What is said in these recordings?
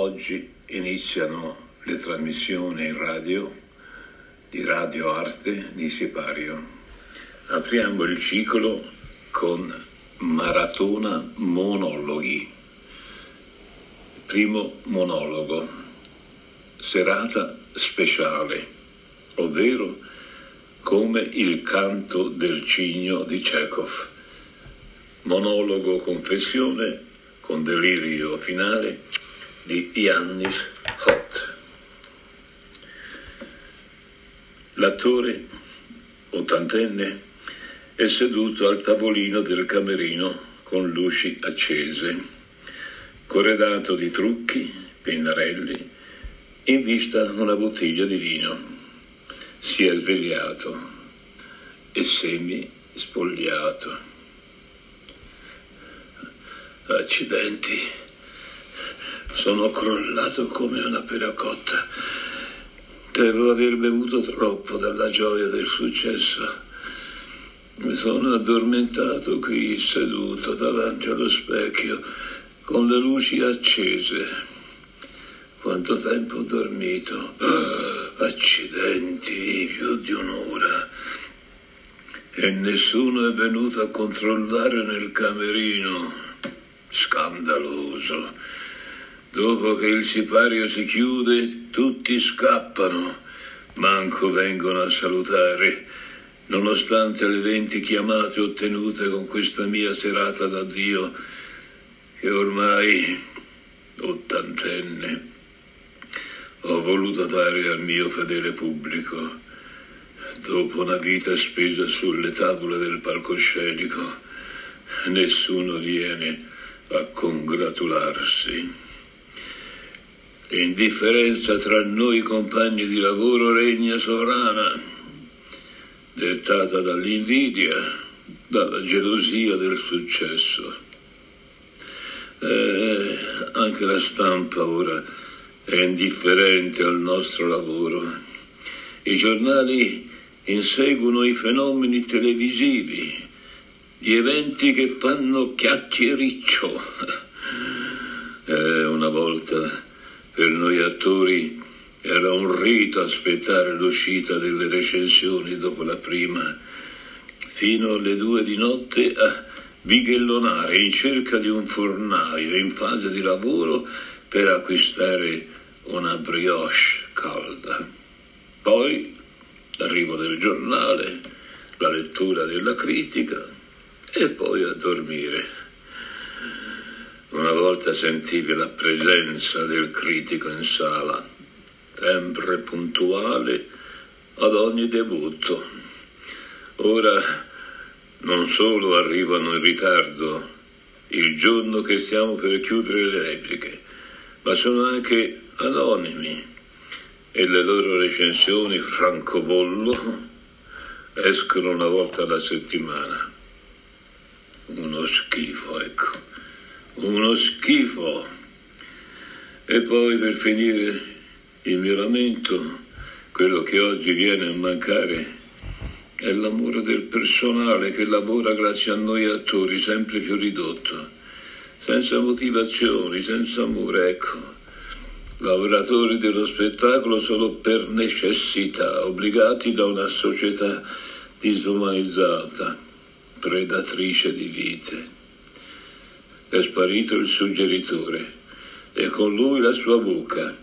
Oggi iniziano le trasmissioni in radio di Radio Arte di Sipario. Apriamo il ciclo con Maratona Monologhi. Primo monologo, serata speciale, ovvero come il canto del cigno di Chekhov. Monologo confessione con delirio finale di Yannis Hot. L'attore, ottantenne, è seduto al tavolino del camerino con luci accese, corredato di trucchi, pennarelli, in vista una bottiglia di vino. Si è svegliato e semi spogliato. Accidenti, sono crollato come una pera cotta. Devo aver bevuto troppo dalla gioia del successo. Mi sono addormentato qui seduto davanti allo specchio con le luci accese. Quanto tempo ho dormito? Ah, accidenti, più di un'ora. E nessuno è venuto a controllare nel camerino scandaloso. Dopo che il sipario si chiude, tutti scappano, manco vengono a salutare, nonostante le venti chiamate ottenute con questa mia serata d'addio, che ormai ottantenne ho voluto dare al mio fedele pubblico, dopo una vita spesa sulle tavole del palcoscenico. Nessuno viene a congratularsi. L'indifferenza tra noi compagni di lavoro regna sovrana, dettata dall'invidia, dalla gelosia del successo. Eh, anche la stampa ora è indifferente al nostro lavoro. I giornali inseguono i fenomeni televisivi, gli eventi che fanno chiacchiericcio. Eh, una volta per noi attori era un rito aspettare l'uscita delle recensioni dopo la prima, fino alle due di notte a bighellonare in cerca di un fornaio in fase di lavoro per acquistare una brioche calda. Poi l'arrivo del giornale, la lettura della critica e poi a dormire. Una volta sentivi la presenza del critico in sala, sempre puntuale ad ogni debutto. Ora non solo arrivano in ritardo il giorno che stiamo per chiudere le repliche, ma sono anche anonimi e le loro recensioni francobollo escono una volta alla settimana. Uno schifo, ecco uno schifo. E poi per finire il mio lamento, quello che oggi viene a mancare è l'amore del personale che lavora grazie a noi attori, sempre più ridotto, senza motivazioni, senza amore, ecco. Lavoratori dello spettacolo solo per necessità, obbligati da una società disumanizzata, predatrice di vite è sparito il suggeritore e con lui la sua bocca.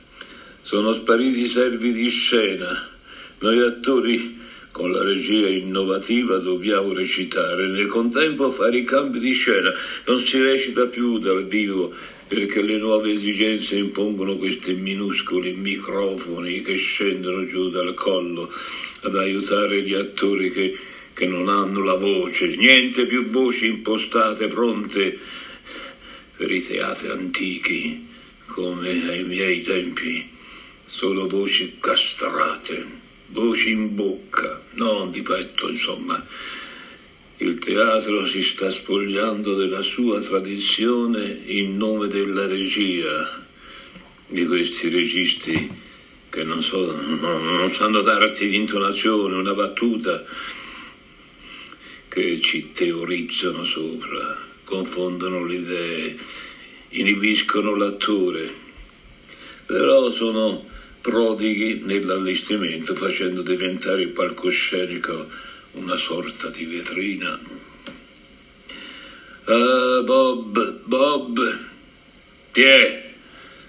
Sono spariti i servi di scena. Noi attori con la regia innovativa dobbiamo recitare, nel contempo fare i cambi di scena. Non si recita più dal vivo perché le nuove esigenze impongono questi minuscoli microfoni che scendono giù dal collo ad aiutare gli attori che, che non hanno la voce, niente più voci impostate, pronte per i teatri antichi, come ai miei tempi, solo voci castrate, voci in bocca, non di petto, insomma. Il teatro si sta spogliando della sua tradizione in nome della regia, di questi registi che non, so, non sanno darti l'intonazione, una battuta, che ci teorizzano sopra confondono le idee, inibiscono l'attore. però sono prodighi nell'allestimento, facendo diventare il palcoscenico una sorta di vetrina. Ah, Bob, Bob, tiè,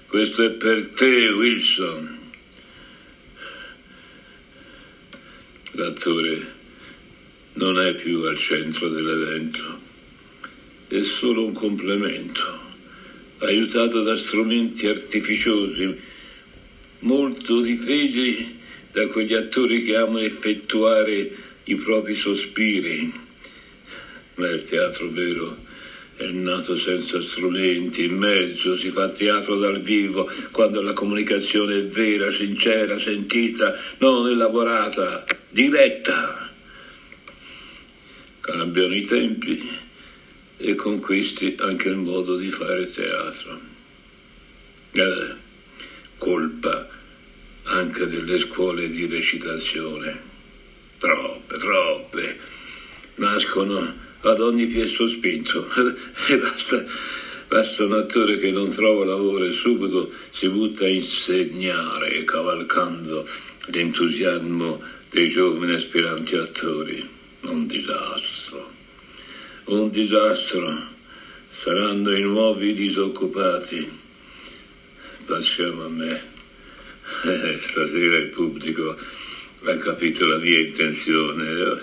questo è per te, Wilson. L'attore non è più al centro dell'evento, è solo un complemento, aiutato da strumenti artificiosi molto difesi da quegli attori che amano effettuare i propri sospiri. Ma il teatro vero è nato senza strumenti, in mezzo si fa teatro dal vivo, quando la comunicazione è vera, sincera, sentita, non elaborata, diretta. Cambiano i tempi e con questi anche il modo di fare teatro. Eh colpa anche delle scuole di recitazione. Troppe, troppe. Nascono ad ogni piezo spinto e basta, basta un attore che non trova lavoro e subito si butta a insegnare cavalcando l'entusiasmo dei giovani aspiranti attori. Un disastro, un disastro. Saranno i nuovi disoccupati passiamo a me. Eh, stasera il pubblico ha capito la mia intenzione.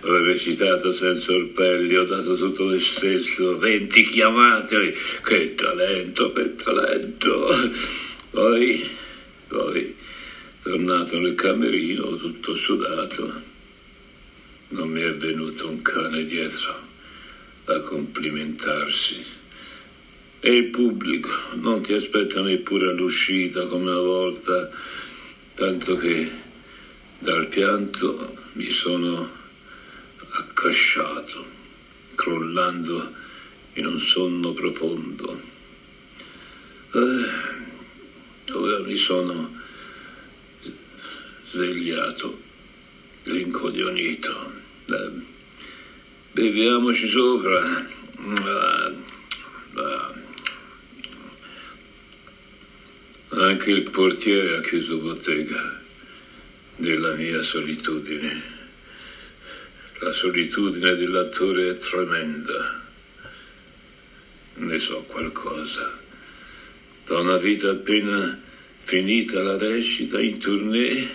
Ho recitato senza orpelli, ho dato tutto me stesso, venti chiamate. Che talento, che talento. Poi, poi, tornato nel camerino, tutto sudato, non mi è venuto un cane dietro a complimentarsi e il pubblico non ti aspetta neppure all'uscita come una volta, tanto che dal pianto mi sono accasciato, crollando in un sonno profondo. Eh, dove mi sono svegliato, rincoglionito. Eh, beviamoci sopra. Ah. Anche il portiere ha chiuso bottega nella mia solitudine. La solitudine dell'attore è tremenda. Ne so qualcosa. Da una vita appena finita la recita in tournée,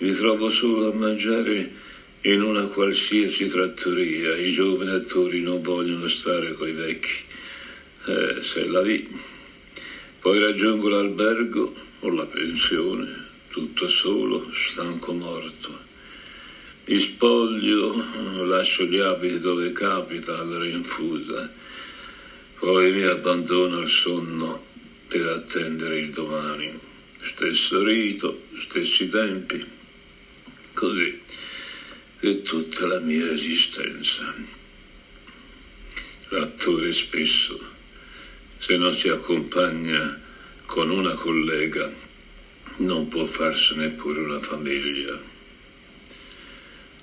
mi trovo solo a mangiare in una qualsiasi trattoria. I giovani attori non vogliono stare coi vecchi. Eh, se la vi. Poi raggiungo l'albergo o la pensione, tutto solo, stanco morto. Mi spoglio, lascio gli abiti dove capita alla rinfusa, poi mi abbandono al sonno per attendere il domani. Stesso rito, stessi tempi, così è tutta la mia esistenza. L'attore spesso se non si accompagna con una collega, non può farsi neppure una famiglia.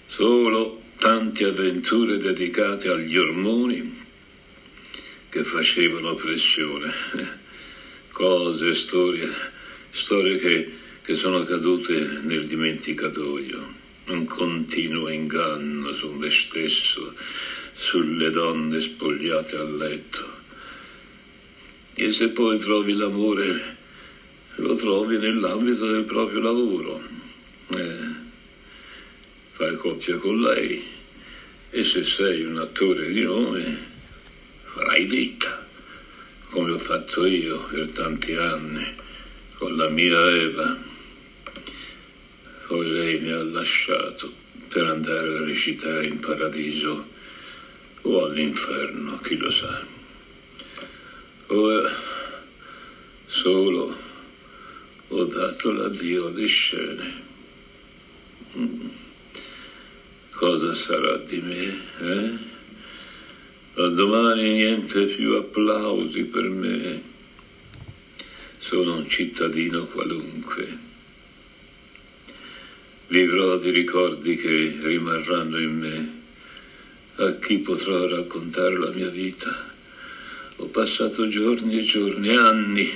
Solo tante avventure dedicate agli ormoni che facevano pressione, cose, storie, storie che, che sono cadute nel dimenticatoio, un continuo inganno su me stesso, sulle donne spogliate a letto e se poi trovi l'amore, lo trovi nell'ambito del proprio lavoro. Eh, fai coppia con lei e se sei un attore di nome farai ditta, come ho fatto io per tanti anni con la mia Eva. Poi lei mi ha lasciato per andare a recitare in paradiso o all'inferno, chi lo sa. Ora solo ho dato l'addio alle scene. Mm. Cosa sarà di me? Eh? Da domani niente più applausi per me. Sono un cittadino qualunque. Vivrò di ricordi che rimarranno in me. A chi potrò raccontare la mia vita? Ho passato giorni e giorni, anni,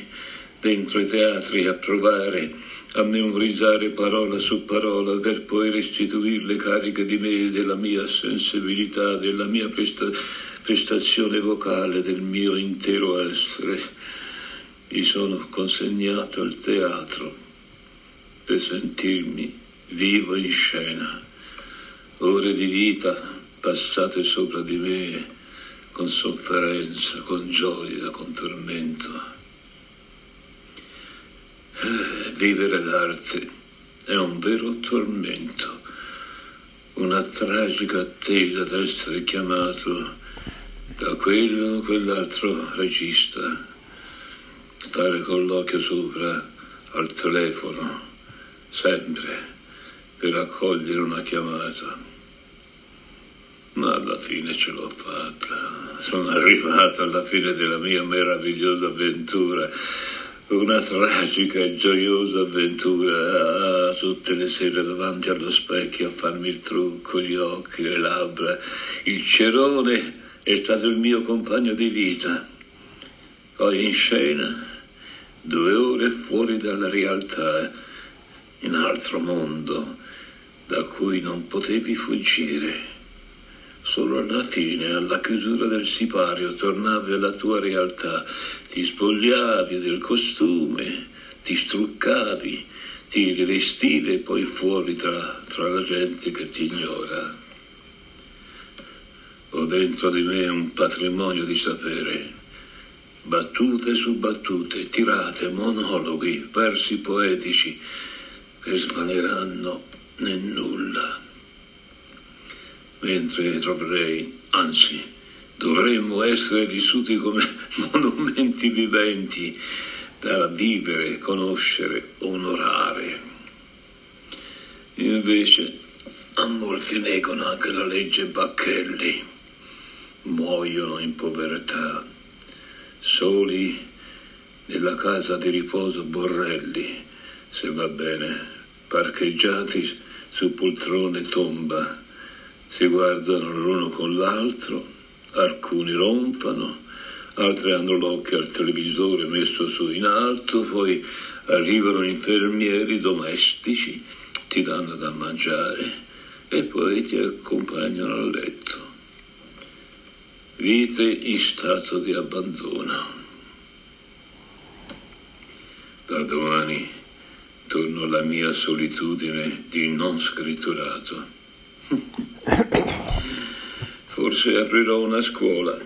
dentro i teatri a provare a memorizzare parola su parola per poi restituirle cariche di me della mia sensibilità, della mia presta- prestazione vocale, del mio intero essere. Mi sono consegnato al teatro per sentirmi vivo in scena, ore di vita passate sopra di me con sofferenza, con gioia, con tormento. Eh, vivere d'arte è un vero tormento, una tragica attesa d'essere chiamato da quello o quell'altro regista, stare con l'occhio sopra al telefono, sempre per accogliere una chiamata. Ma alla fine ce l'ho fatta, sono arrivato alla fine della mia meravigliosa avventura una tragica e gioiosa avventura ah, tutte le sere davanti allo specchio a farmi il trucco, gli occhi, le labbra. Il cerone è stato il mio compagno di vita. Poi in scena, due ore fuori dalla realtà, in altro mondo da cui non potevi fuggire. Solo alla fine, alla chiusura del sipario, tornavi alla tua realtà ti spogliavi del costume, ti struccavi, ti rivestivi e poi fuori tra, tra la gente che ti ignora. Ho dentro di me un patrimonio di sapere, battute su battute, tirate, monologhi, versi poetici che svaniranno nel nulla. Mentre troverei, anzi, dovremmo essere vissuti come monumenti viventi da vivere, conoscere, onorare. Invece a molti negano anche la legge Bacchelli, muoiono in povertà, soli nella casa di riposo Borrelli, se va bene, parcheggiati su poltrone tomba, si guardano l'uno con l'altro alcuni ronfano, altri hanno l'occhio al televisore messo su in alto, poi arrivano infermieri domestici, ti danno da mangiare e poi ti accompagnano a letto. Vite in stato di abbandono. Da domani torno alla mia solitudine di non scritturato. Forse aprirò una scuola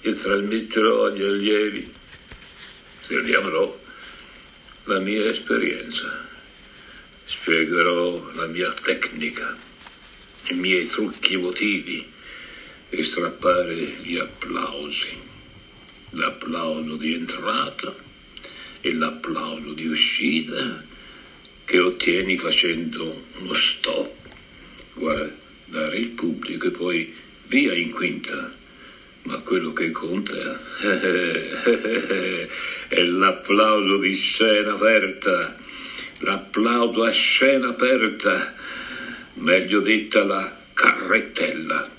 e trasmetterò agli allievi, se li avrò, la mia esperienza. Spiegherò la mia tecnica, i miei trucchi emotivi e strappare gli applausi. L'applauso di entrata e l'applauso di uscita che ottieni facendo uno stop, guardare il pubblico e poi via in quinta, ma quello che conta è l'applauso di scena aperta, l'applauso a scena aperta, meglio detta la carrettella,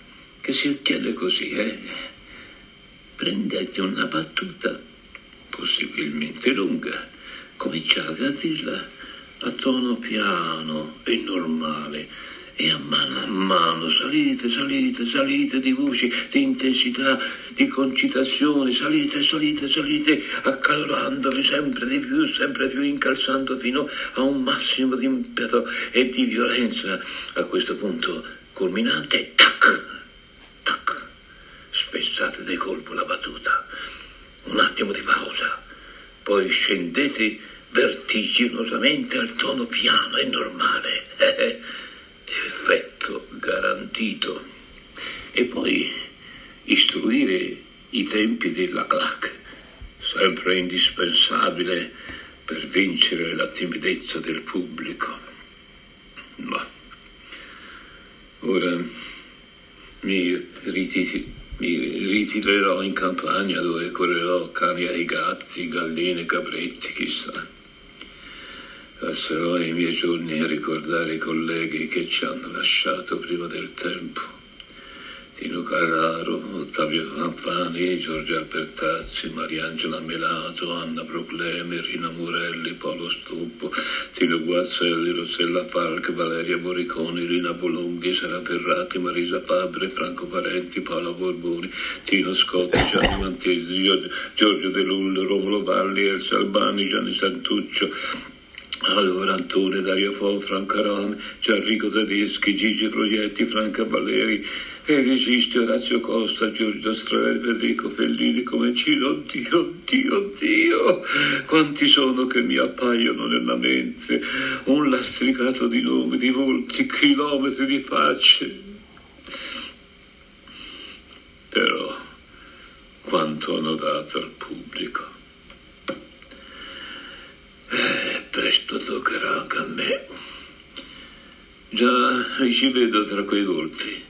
che si ottiene così, eh? Prendete una battuta, possibilmente lunga, cominciate a dirla a tono piano e normale e a mano a mano salite, salite, salite di voci, di intensità, di concitazione, salite, salite, salite, accalorandovi sempre di più, sempre più incalzando fino a un massimo di impeto e di violenza. A questo punto culminante, tac, tac, spezzate di colpo la battuta. Un attimo di pausa, poi scendete vertiginosamente al tono piano e normale. effetto garantito e poi istruire i tempi della clac, sempre indispensabile per vincere la timidezza del pubblico. Ma ora mi, ritiri, mi ritirerò in campagna dove correrò cani ai gatti, galline, capretti, chissà Passerò i miei giorni a ricordare i colleghi che ci hanno lasciato prima del tempo, Tino Carraro, Ottavio Campani, Giorgia Albertazzi, Mariangela Melato, Anna Proclemi, Rina Murelli, Paolo Stuppo, Tino Guazzelli, Rossella Falk, Valeria Moriconi, Rina Bolonghi, Sara Ferrati, Marisa Fabre, Franco Parenti, Paola Borboni, Tino Scotti, Gianni Mantesi, Giorgio De Lullo, Romolo Valli, Elsa Albani, Gianni Santuccio, allora Antone, Dario Fo, Franco Arame, Gianrico Tedeschi, Gigi Proietti, Franca Valeri, e Orazio Costa, Giorgio Straver, Federico Fellini, Comencino, oddio, oddio, oddio, quanti sono che mi appaiono nella mente, un lastricato di nomi, di volti, chilometri di facce. Però, quanto hanno dato al pubblico. Presto toccherà anche a me. Già ci vedo tra quei volti.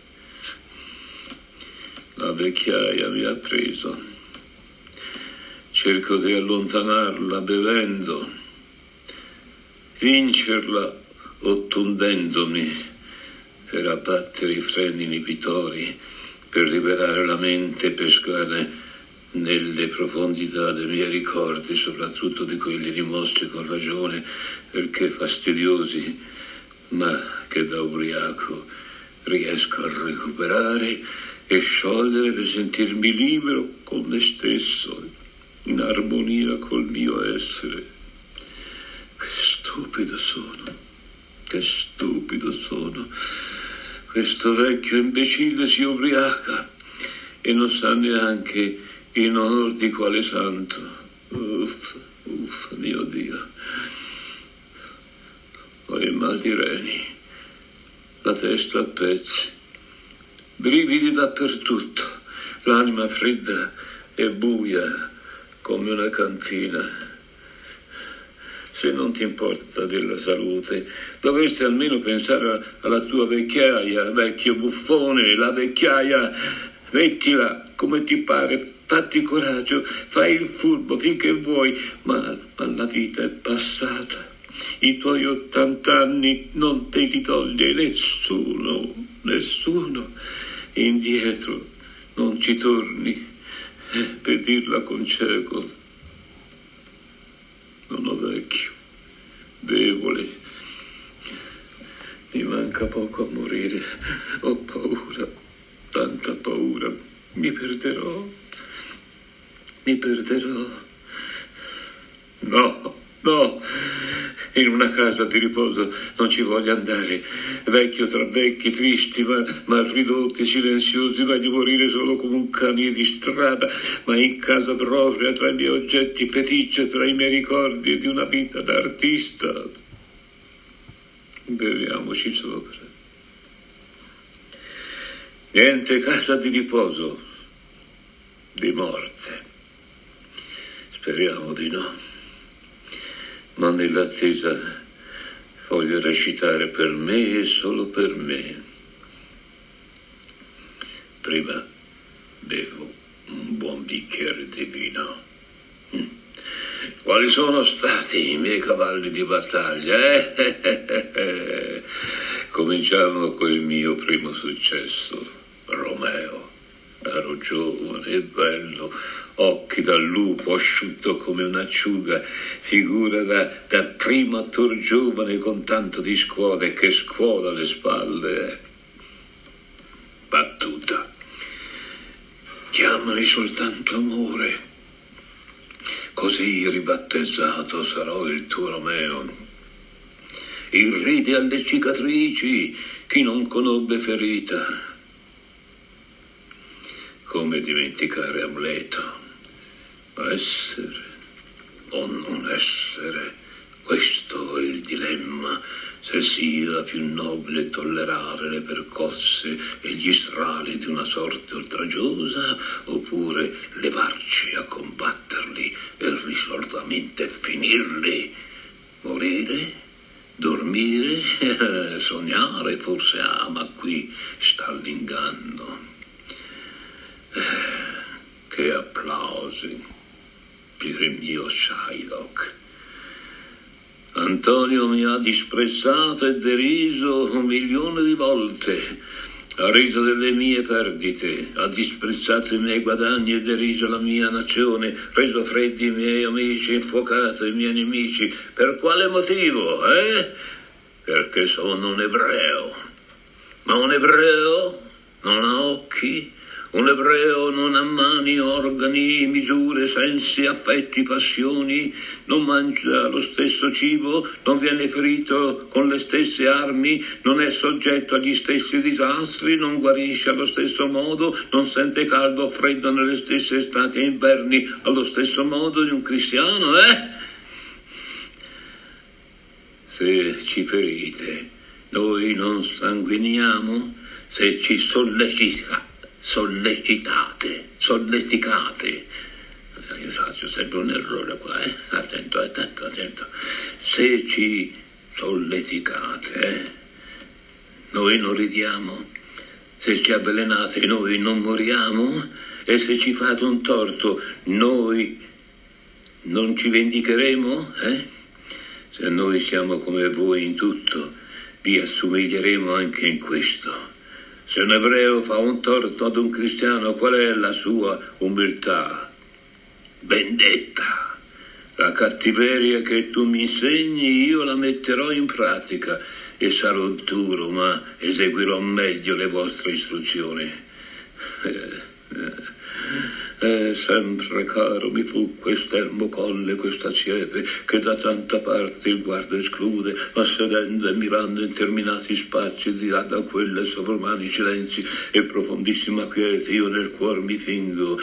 La vecchiaia mi ha preso. Cerco di allontanarla bevendo, vincerla ottundendomi per abbattere i freni inibitori, per liberare la mente pescare nelle profondità dei miei ricordi, soprattutto di quelli rimossi con ragione, perché fastidiosi, ma che da ubriaco riesco a recuperare e sciogliere per sentirmi libero con me stesso, in armonia col mio essere. Che stupido sono, che stupido sono. Questo vecchio imbecille si ubriaca e non sa neanche in onor di quale santo. Uff, uff, mio Dio. Ho il mal di reni, la testa a pezzi brividi dappertutto, l'anima fredda e buia come una cantina. Se non ti importa della salute, dovresti almeno pensare alla tua vecchiaia, vecchio buffone, la vecchiaia, mettila come ti pare, fatti coraggio, fai il furbo finché vuoi, ma, ma la vita è passata. I tuoi ottant'anni non te li toglie nessuno, nessuno. Indietro, non ci torni, per dirla con cieco. Sono vecchio, debole, mi manca poco a morire, ho paura, tanta paura, mi perderò, mi perderò. No, no, in una casa di riposo non ci voglio andare. Vecchio tra vecchi, tristi, ma, ma ridotti, silenziosi, voglio morire solo come un cane di strada, ma in casa propria, tra i miei oggetti feticcio, tra i miei ricordi di una vita d'artista. Beviamoci sopra. Niente casa di riposo, di morte. Speriamo di no ma nell'attesa voglio recitare per me e solo per me. Prima bevo un buon bicchiere di vino. Mm. Quali sono stati i miei cavalli di battaglia? Eh? Cominciamo col mio primo successo, Romeo. Ero giovane e bello, occhi da lupo, asciutto come un'acciuga, figura da, da primo attore giovane con tanto di scuola e che scuola alle spalle. Battuta. Chiamami soltanto amore, così ribattezzato sarò il tuo Romeo. Irridi alle cicatrici, chi non conobbe ferita. Come dimenticare Amleto? Essere o non essere, questo è il dilemma, se sia più nobile tollerare le percosse e gli strali di una sorte oltraggiosa, oppure levarci a combatterli e risolutamente finirli. Morire? Dormire? Sognare? Forse ah, ma qui sta l'inganno. Che applausi per il mio Shylock. Antonio mi ha disprezzato e deriso un milione di volte. ha riso delle mie perdite, ha disprezzato i miei guadagni e deriso la mia nazione, reso freddi i miei amici, infuocato i miei nemici. Per quale motivo, eh? Perché sono un ebreo. Ma un ebreo non ha occhi, un ebreo non ha mani, organi, misure, sensi, affetti, passioni, non mangia lo stesso cibo, non viene ferito con le stesse armi, non è soggetto agli stessi disastri, non guarisce allo stesso modo, non sente caldo o freddo nelle stesse estati e inverni allo stesso modo di un cristiano, eh? Se ci ferite, noi non sanguiniamo, se ci sollecitate sollecitate, solleticate. Eh, io faccio sempre un errore qua, eh? Attento, attento, attento. Se ci solleticate, eh? noi non ridiamo. Se ci avvelenate, noi non moriamo. E se ci fate un torto, noi non ci vendicheremo, eh? Se noi siamo come voi in tutto, vi assomiglieremo anche in questo. Se un ebreo fa un torto ad un cristiano, qual è la sua umiltà? Vendetta. La cattiveria che tu mi insegni io la metterò in pratica e sarò duro, ma eseguirò meglio le vostre istruzioni. Eh, sempre caro mi fu quest'ermo colle, questa siepe, che da tanta parte il guardo esclude, ma sedendo e mirando interminati spazi di là da quelle sovrumani silenzi e profondissima quiete, io nel cuor mi fingo.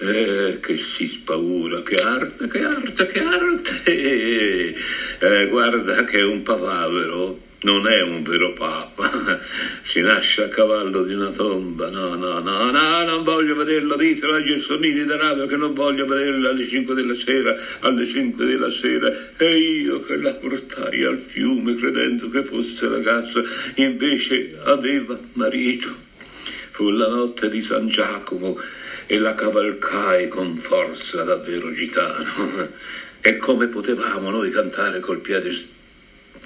Eh, che si spaura, che arte, che arte, che arte! Eh, guarda che è un papavero non è un vero papa, si nasce a cavallo di una tomba, no, no, no, no, non voglio vederlo, ditelo agli Gelsomini d'Arabia che non voglio vederlo alle 5 della sera, alle 5 della sera, e io che la portai al fiume credendo che fosse ragazzo, invece aveva marito. Fu la notte di San Giacomo e la cavalcai con forza davvero gitano. E come potevamo noi cantare col piede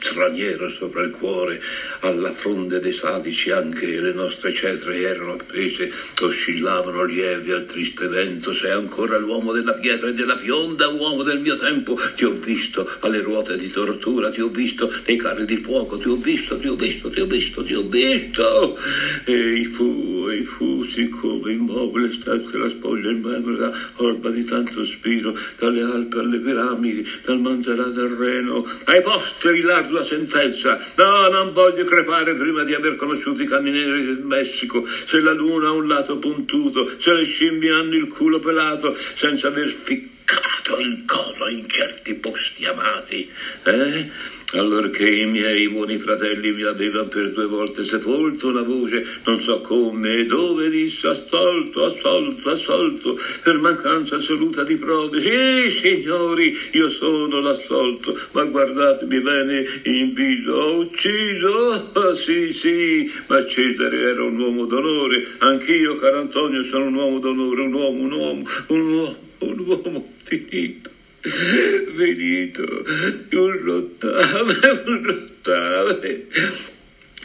straniero sopra il cuore, alla fronde dei sadici anche le nostre cetre erano appese, oscillavano lievi al triste vento, sei ancora l'uomo della pietra e della fionda, uomo del mio tempo, ti ho visto alle ruote di tortura, ti ho visto nei carri di fuoco, ti ho visto, ti ho visto, ti ho visto, ti ho visto, e fu, e fu, siccome immobile stesse la spoglia in membra, orba di tanto spiro, dalle Alpi alle piramidi, dal Manzanato al Reno, ai posteri larghi la sentenza. No, non voglio crepare prima di aver conosciuto i cammineri del Messico. Se la luna ha un lato puntuto, se le scimmie hanno il culo pelato, senza aver ficcato il coso in certi posti amati. Eh? Allorché i miei buoni fratelli mi avevano per due volte sepolto la voce, non so come e dove, disse assolto, assolto, assolto, per mancanza assoluta di prove. Sì, signori, io sono l'assolto, ma guardatemi bene in viso, ho ucciso? Sì, sì, ma Cesare era un uomo d'onore, anch'io, caro Antonio, sono un uomo d'onore, un uomo, un uomo, un uomo, un uomo finito finito, un rottame, un rottame.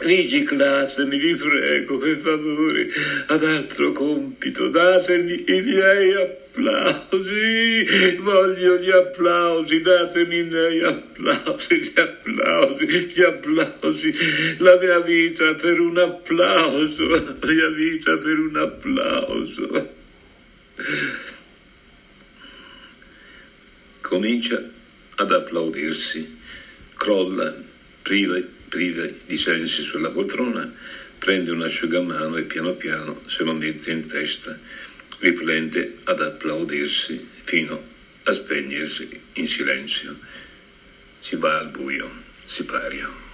Riciclatemi, vi prego, per favore, ad altro compito, datemi i miei applausi, voglio gli applausi, datemi i miei applausi, gli applausi, gli applausi, la mia vita per un applauso, la mia vita per un applauso comincia ad applaudirsi, crolla, priva, priva di sensi sulla poltrona, prende un asciugamano e piano piano se lo mette in testa, riprende ad applaudirsi fino a spegnersi in silenzio. Si va al buio, si paria.